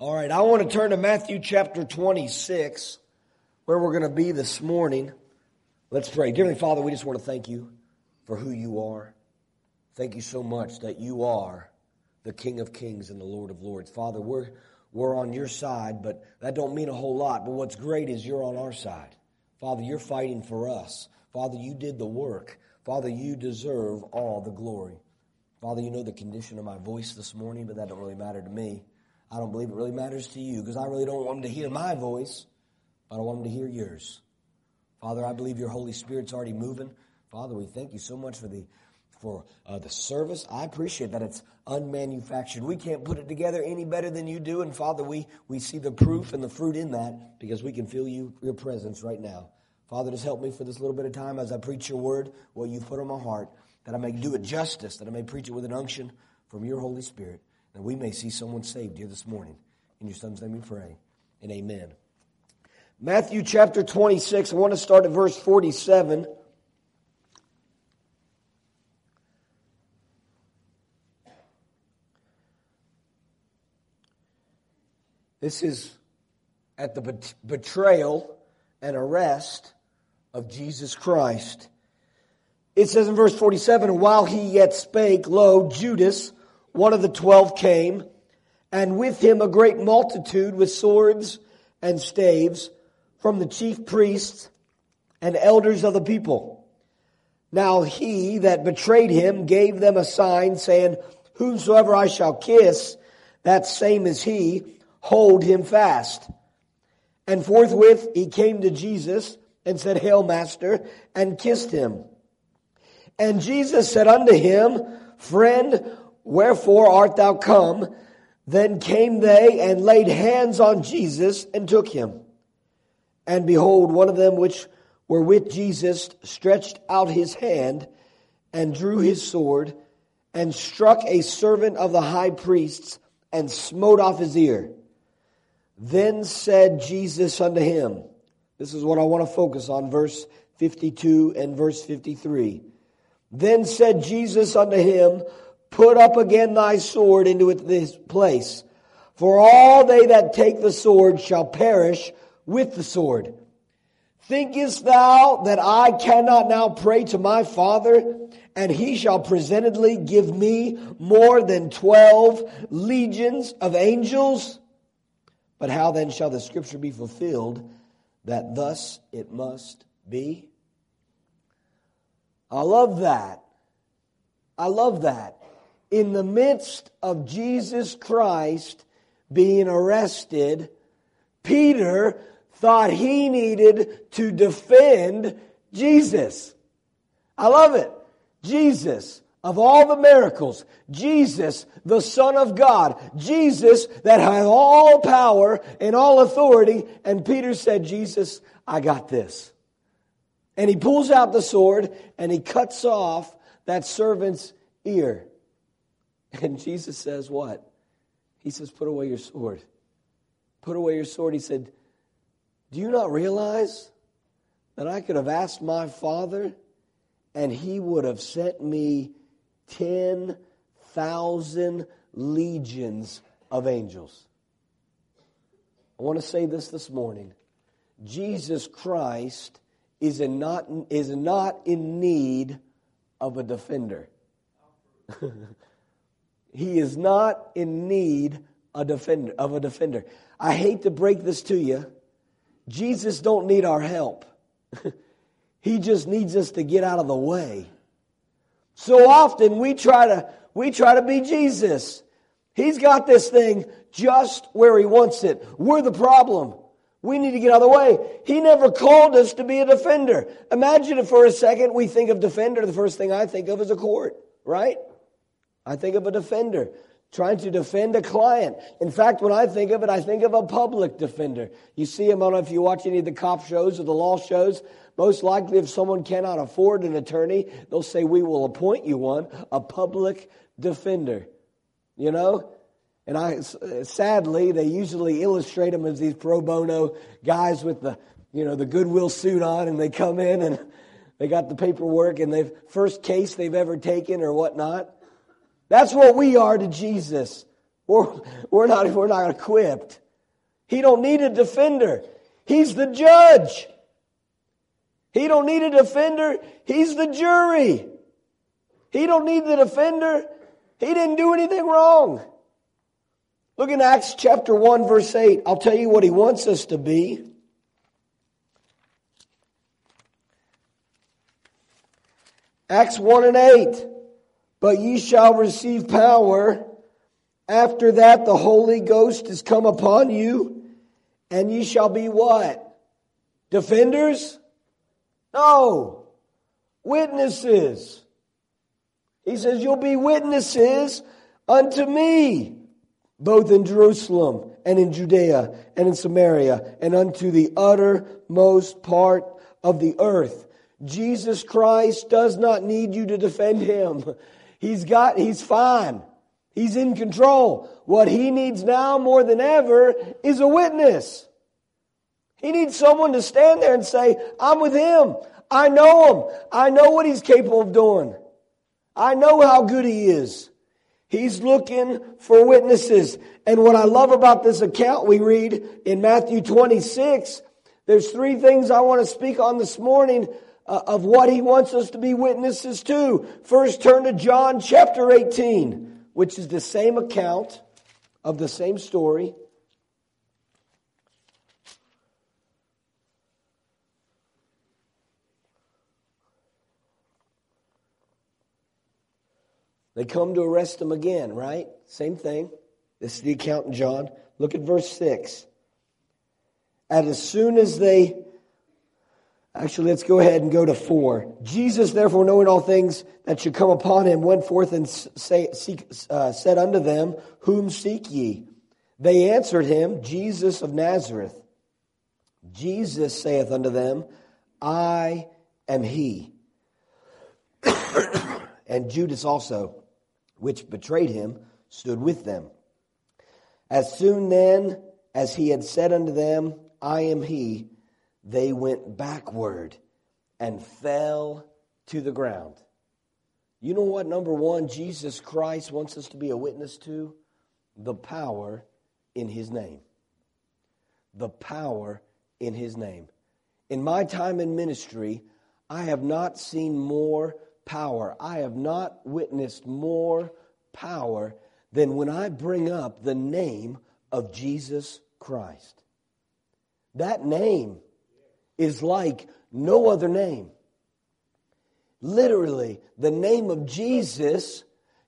All right, I want to turn to Matthew chapter 26, where we're going to be this morning. Let's pray. Dearly Father, we just want to thank you for who you are. Thank you so much that you are the King of Kings and the Lord of Lords. Father, we're, we're on your side, but that don't mean a whole lot. But what's great is you're on our side. Father, you're fighting for us. Father, you did the work. Father, you deserve all the glory. Father, you know the condition of my voice this morning, but that don't really matter to me. I don't believe it really matters to you because I really don't want them to hear my voice, but I want them to hear yours. Father, I believe your Holy Spirit's already moving. Father, we thank you so much for the for uh, the service. I appreciate that it's unmanufactured. We can't put it together any better than you do, and Father, we we see the proof and the fruit in that because we can feel you your presence right now. Father, just help me for this little bit of time as I preach your word, what you've put on my heart, that I may do it justice, that I may preach it with an unction from your Holy Spirit that we may see someone saved here this morning. In your son's name we pray. And amen. Matthew chapter 26, I want to start at verse 47. This is at the betrayal and arrest of Jesus Christ. It says in verse 47, while he yet spake, lo, Judas, one of the twelve came, and with him a great multitude with swords and staves from the chief priests and elders of the people. Now he that betrayed him gave them a sign, saying, Whomsoever I shall kiss, that same is he, hold him fast. And forthwith he came to Jesus and said, Hail, Master, and kissed him. And Jesus said unto him, Friend, Wherefore art thou come? Then came they and laid hands on Jesus and took him. And behold, one of them which were with Jesus stretched out his hand and drew his sword and struck a servant of the high priests and smote off his ear. Then said Jesus unto him, This is what I want to focus on, verse 52 and verse 53. Then said Jesus unto him, Put up again thy sword into this place. For all they that take the sword shall perish with the sword. Thinkest thou that I cannot now pray to my Father, and he shall presentedly give me more than twelve legions of angels? But how then shall the scripture be fulfilled that thus it must be? I love that. I love that in the midst of Jesus Christ being arrested, Peter thought he needed to defend Jesus. I love it. Jesus, of all the miracles, Jesus, the Son of God, Jesus that had all power and all authority, and Peter said, Jesus, I got this. And he pulls out the sword and he cuts off that servant's ear. And Jesus says, What? He says, Put away your sword. Put away your sword. He said, Do you not realize that I could have asked my Father and he would have sent me 10,000 legions of angels? I want to say this this morning. Jesus Christ is, in not, is not in need of a defender. He is not in need a defender, of a defender. I hate to break this to you. Jesus don't need our help. he just needs us to get out of the way. So often we try to we try to be Jesus. He's got this thing just where he wants it. We're the problem. We need to get out of the way. He never called us to be a defender. Imagine if for a second we think of defender, the first thing I think of is a court, right? I think of a defender trying to defend a client. In fact, when I think of it, I think of a public defender. You see him, I don't know if you watch any of the cop shows or the law shows. Most likely, if someone cannot afford an attorney, they'll say, We will appoint you one, a public defender. You know? And I, sadly, they usually illustrate them as these pro bono guys with the, you know, the goodwill suit on, and they come in and they got the paperwork and the first case they've ever taken or whatnot. That's what we are to Jesus. We're, we're not, we're not equipped. He don't need a defender. He's the judge. He don't need a defender. He's the jury. He don't need the defender. He didn't do anything wrong. Look in Acts chapter 1 verse 8. I'll tell you what he wants us to be. Acts 1 and 8. But ye shall receive power. After that the Holy Ghost is come upon you. And ye shall be what? Defenders? No. Witnesses. He says, You'll be witnesses unto me, both in Jerusalem and in Judea and in Samaria and unto the uttermost part of the earth. Jesus Christ does not need you to defend him. He's got, he's fine. He's in control. What he needs now more than ever is a witness. He needs someone to stand there and say, I'm with him. I know him. I know what he's capable of doing. I know how good he is. He's looking for witnesses. And what I love about this account we read in Matthew 26, there's three things I want to speak on this morning Uh, of what he wants us to be witnesses to. First, turn to John chapter 18, which is the same account of the same story. They come to arrest him again, right? Same thing. This is the account in John. Look at verse 6. And as soon as they, actually, let's go ahead and go to 4. Jesus, therefore, knowing all things that should come upon him, went forth and say, seek, uh, said unto them, Whom seek ye? They answered him, Jesus of Nazareth. Jesus saith unto them, I am he. and Judas also which betrayed him, stood with them. As soon then as he had said unto them, I am he, they went backward and fell to the ground. You know what, number one, Jesus Christ wants us to be a witness to? The power in his name. The power in his name. In my time in ministry, I have not seen more power. I have not witnessed more power than when I bring up the name of Jesus Christ. That name is like no other name. Literally, the name of Jesus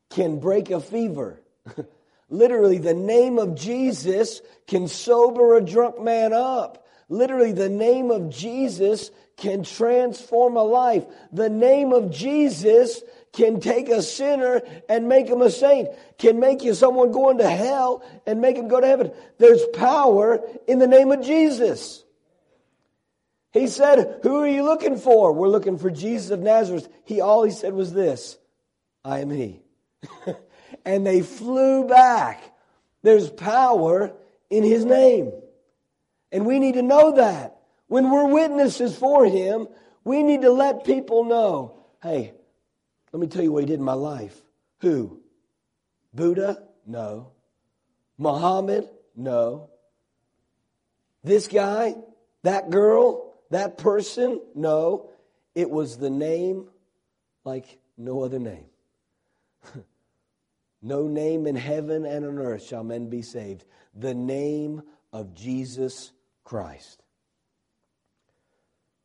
can break a fever. Literally, the name of Jesus can sober a drunk man up. Literally, the name of Jesus can transform a life. The name of Jesus can take a sinner and make him a saint, can make you someone going to hell and make him go to heaven. There's power in the name of Jesus. He said, Who are you looking for? We're looking for Jesus of Nazareth. He all he said was this I am he. and they flew back. There's power in his name. And we need to know that. When we're witnesses for Him, we need to let people know hey, let me tell you what He did in my life. Who? Buddha? No. Muhammad? No. This guy? That girl? That person? No. It was the name like no other name. no name in heaven and on earth shall men be saved. The name of Jesus Christ.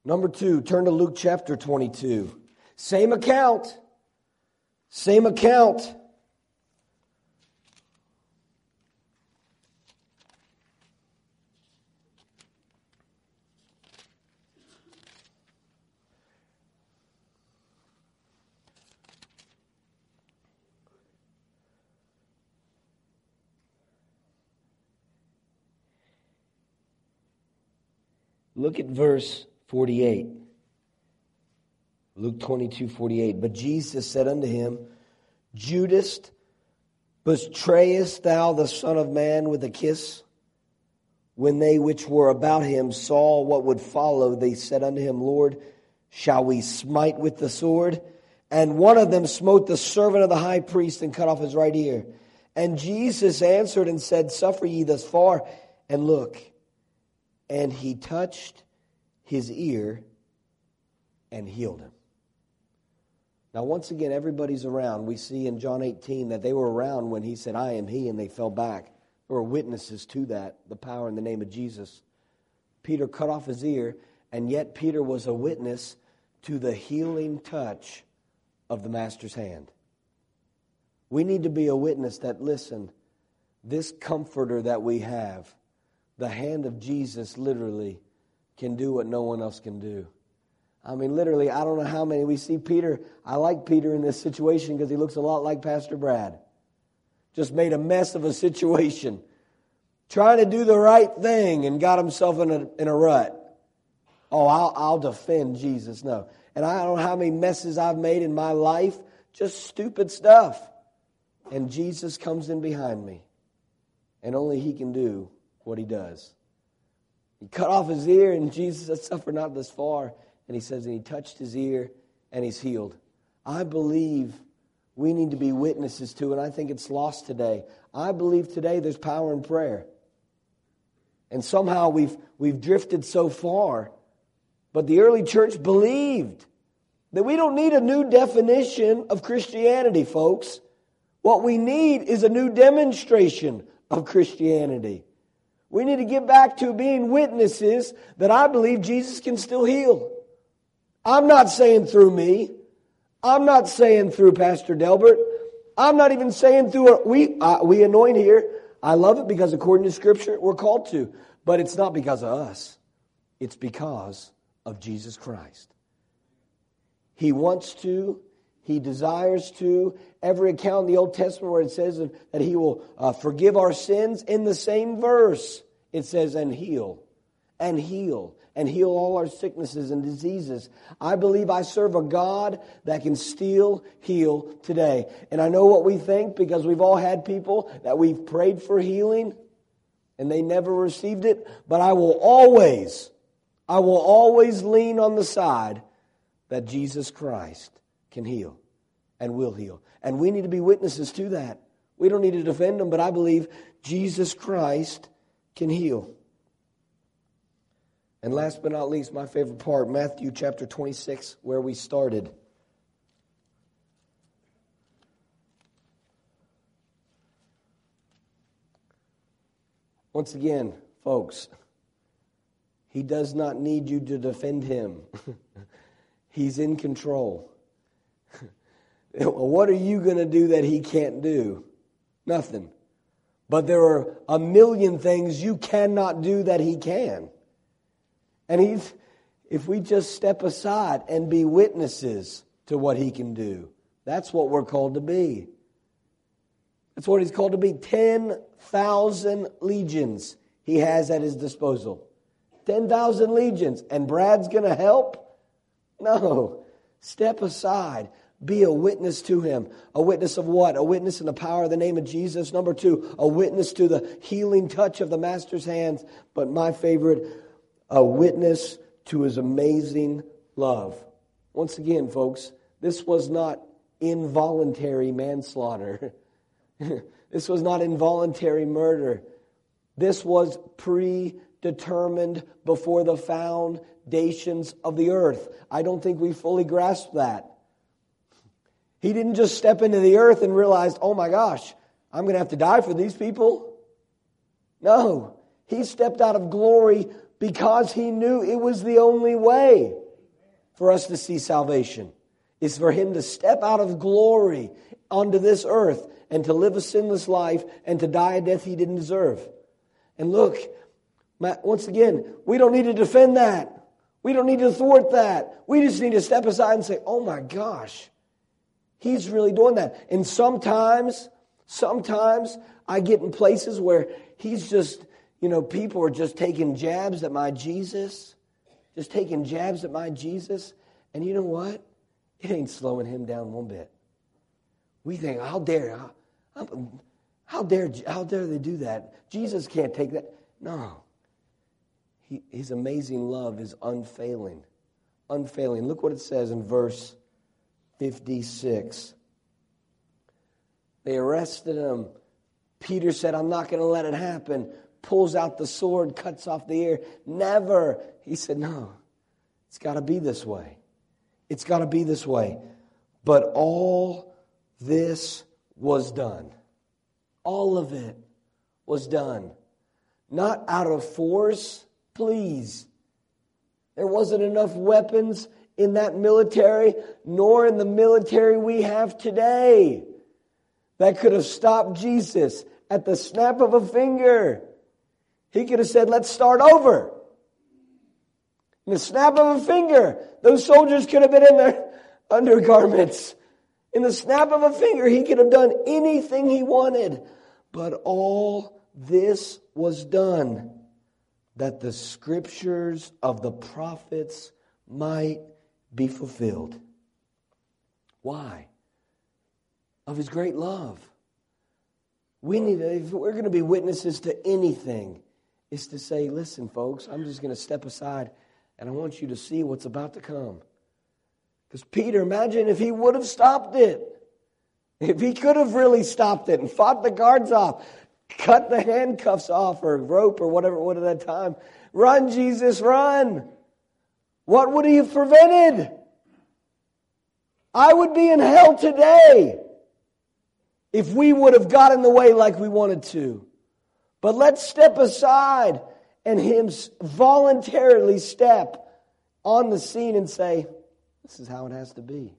Number two, turn to Luke chapter 22. Same account. Same account. Look at verse 48. Luke 22, 48. But Jesus said unto him, Judas, betrayest thou the Son of Man with a kiss? When they which were about him saw what would follow, they said unto him, Lord, shall we smite with the sword? And one of them smote the servant of the high priest and cut off his right ear. And Jesus answered and said, Suffer ye thus far, and look. And he touched his ear and healed him. Now, once again, everybody's around. We see in John 18 that they were around when he said, I am he, and they fell back. There were witnesses to that, the power in the name of Jesus. Peter cut off his ear, and yet Peter was a witness to the healing touch of the Master's hand. We need to be a witness that, listen, this comforter that we have, the hand of Jesus literally can do what no one else can do. I mean, literally, I don't know how many. We see Peter. I like Peter in this situation because he looks a lot like Pastor Brad. Just made a mess of a situation, trying to do the right thing and got himself in a, in a rut. Oh, I'll, I'll defend Jesus. No. And I don't know how many messes I've made in my life, just stupid stuff. And Jesus comes in behind me. And only he can do what he does. He cut off his ear, and Jesus said, Suffer not this far. And he says, and he touched his ear and he's healed. I believe we need to be witnesses to, and I think it's lost today. I believe today there's power in prayer. And somehow we've, we've drifted so far. But the early church believed that we don't need a new definition of Christianity, folks. What we need is a new demonstration of Christianity. We need to get back to being witnesses that I believe Jesus can still heal. I'm not saying through me. I'm not saying through Pastor Delbert. I'm not even saying through a, we uh, we anoint here. I love it because according to Scripture we're called to, but it's not because of us. It's because of Jesus Christ. He wants to. He desires to. Every account in the Old Testament where it says that He will uh, forgive our sins, in the same verse it says, and heal, and heal and heal all our sicknesses and diseases. I believe I serve a God that can still heal today. And I know what we think because we've all had people that we've prayed for healing and they never received it. But I will always, I will always lean on the side that Jesus Christ can heal and will heal. And we need to be witnesses to that. We don't need to defend them, but I believe Jesus Christ can heal. And last but not least, my favorite part, Matthew chapter 26, where we started. Once again, folks, he does not need you to defend him. He's in control. What are you going to do that he can't do? Nothing. But there are a million things you cannot do that he can. And he's, if we just step aside and be witnesses to what he can do, that's what we're called to be. That's what he's called to be. 10,000 legions he has at his disposal. 10,000 legions. And Brad's going to help? No. Step aside. Be a witness to him. A witness of what? A witness in the power of the name of Jesus. Number two, a witness to the healing touch of the Master's hands. But my favorite, a witness to his amazing love. Once again, folks, this was not involuntary manslaughter. this was not involuntary murder. This was predetermined before the foundations of the earth. I don't think we fully grasp that. He didn't just step into the earth and realize, oh my gosh, I'm going to have to die for these people. No, he stepped out of glory because he knew it was the only way for us to see salvation is for him to step out of glory onto this earth and to live a sinless life and to die a death he didn't deserve. And look, once again, we don't need to defend that. We don't need to thwart that. We just need to step aside and say, oh my gosh, he's really doing that. And sometimes, sometimes I get in places where he's just, you know, people are just taking jabs at my Jesus, just taking jabs at my Jesus. And you know what? It ain't slowing him down one bit. We think, how dare, how, dare, how dare they do that? Jesus can't take that. No. He, his amazing love is unfailing. Unfailing. Look what it says in verse 56. They arrested him Peter said, I'm not going to let it happen. Pulls out the sword, cuts off the ear. Never. He said, No, it's got to be this way. It's got to be this way. But all this was done. All of it was done. Not out of force, please. There wasn't enough weapons in that military, nor in the military we have today, that could have stopped Jesus at the snap of a finger. He could have said, Let's start over. In the snap of a finger, those soldiers could have been in their undergarments. In the snap of a finger, he could have done anything he wanted. But all this was done that the scriptures of the prophets might be fulfilled. Why? Of his great love. We need to, if we're going to be witnesses to anything, is to say, listen, folks, I'm just going to step aside and I want you to see what's about to come. Because Peter, imagine if he would have stopped it. If he could have really stopped it and fought the guards off, cut the handcuffs off or rope or whatever it would at that time. Run, Jesus, run. What would he have prevented? I would be in hell today if we would have got in the way like we wanted to. But let's step aside and him voluntarily step on the scene and say, This is how it has to be.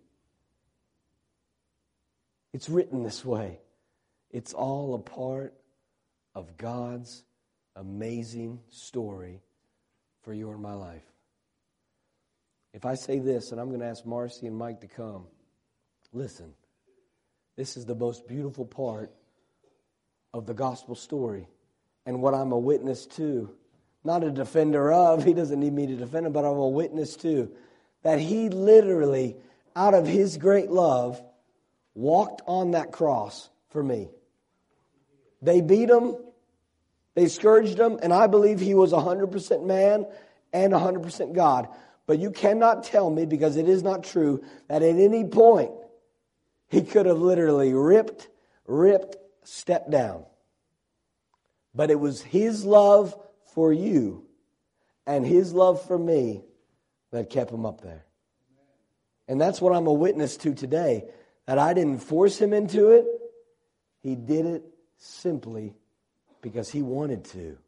It's written this way. It's all a part of God's amazing story for you and my life. If I say this, and I'm going to ask Marcy and Mike to come, listen, this is the most beautiful part of the gospel story and what I'm a witness to not a defender of, he doesn't need me to defend him, but I'm a witness to, that he literally, out of his great love, walked on that cross for me. They beat him, they scourged him, and I believe he was 100% man and 100% God. But you cannot tell me, because it is not true, that at any point he could have literally ripped, ripped, stepped down. But it was his love for you and his love for me that kept him up there. And that's what I'm a witness to today. That I didn't force him into it. He did it simply because he wanted to.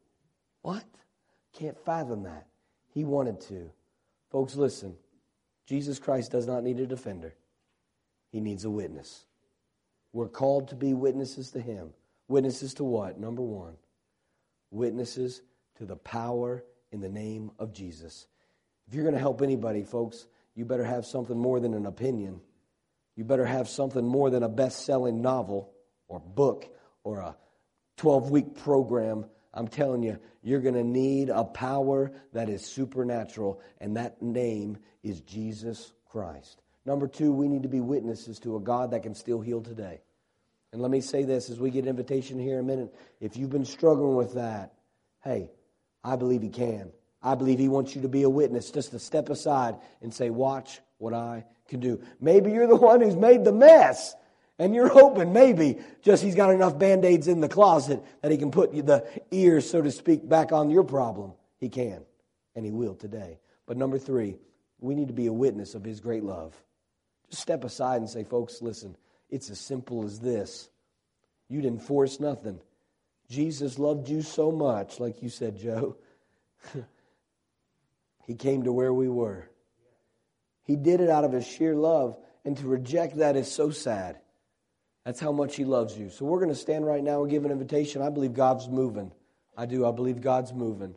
What? Can't fathom that. He wanted to. Folks, listen. Jesus Christ does not need a defender. He needs a witness. We're called to be witnesses to him. Witnesses to what? Number one, witnesses to the power in the name of Jesus. If you're going to help anybody, folks, you better have something more than an opinion. You better have something more than a best selling novel or book or a 12 week program. I'm telling you, you're going to need a power that is supernatural, and that name is Jesus Christ. Number two, we need to be witnesses to a God that can still heal today. And let me say this as we get invitation here in a minute. If you've been struggling with that, hey, I believe He can. I believe He wants you to be a witness, just to step aside and say, Watch what I can do. Maybe you're the one who's made the mess. And you're hoping maybe just he's got enough band aids in the closet that he can put the ears, so to speak, back on your problem. He can, and he will today. But number three, we need to be a witness of his great love. Just step aside and say, folks, listen, it's as simple as this. You didn't force nothing. Jesus loved you so much, like you said, Joe. he came to where we were. He did it out of his sheer love, and to reject that is so sad. That's how much he loves you. So we're going to stand right now and give an invitation. I believe God's moving. I do. I believe God's moving.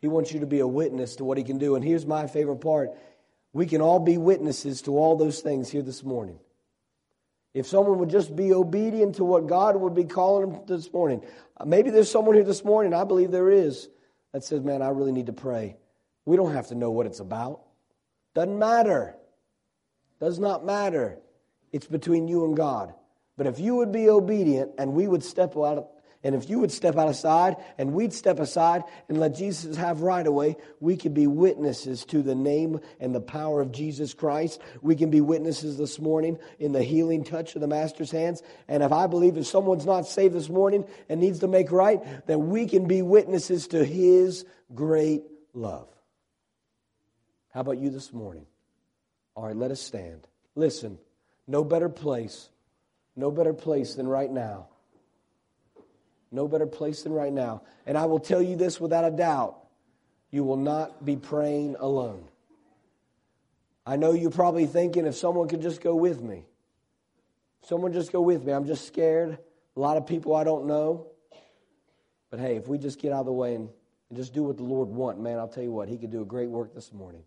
He wants you to be a witness to what he can do. And here's my favorite part we can all be witnesses to all those things here this morning. If someone would just be obedient to what God would be calling them this morning. Maybe there's someone here this morning, I believe there is, that says, Man, I really need to pray. We don't have to know what it's about. Doesn't matter. Does not matter. It's between you and God. But if you would be obedient and we would step out, And if you would step out aside and we'd step aside and let Jesus have right away, we could be witnesses to the name and the power of Jesus Christ. We can be witnesses this morning in the healing touch of the Master's hands. And if I believe if someone's not saved this morning and needs to make right, then we can be witnesses to His great love. How about you this morning? All right, let us stand. Listen, no better place, no better place than right now no better place than right now. And I will tell you this without a doubt you will not be praying alone. I know you're probably thinking if someone could just go with me. Someone just go with me. I'm just scared. A lot of people I don't know. But hey, if we just get out of the way and, and just do what the Lord wants, man, I'll tell you what, He could do a great work this morning.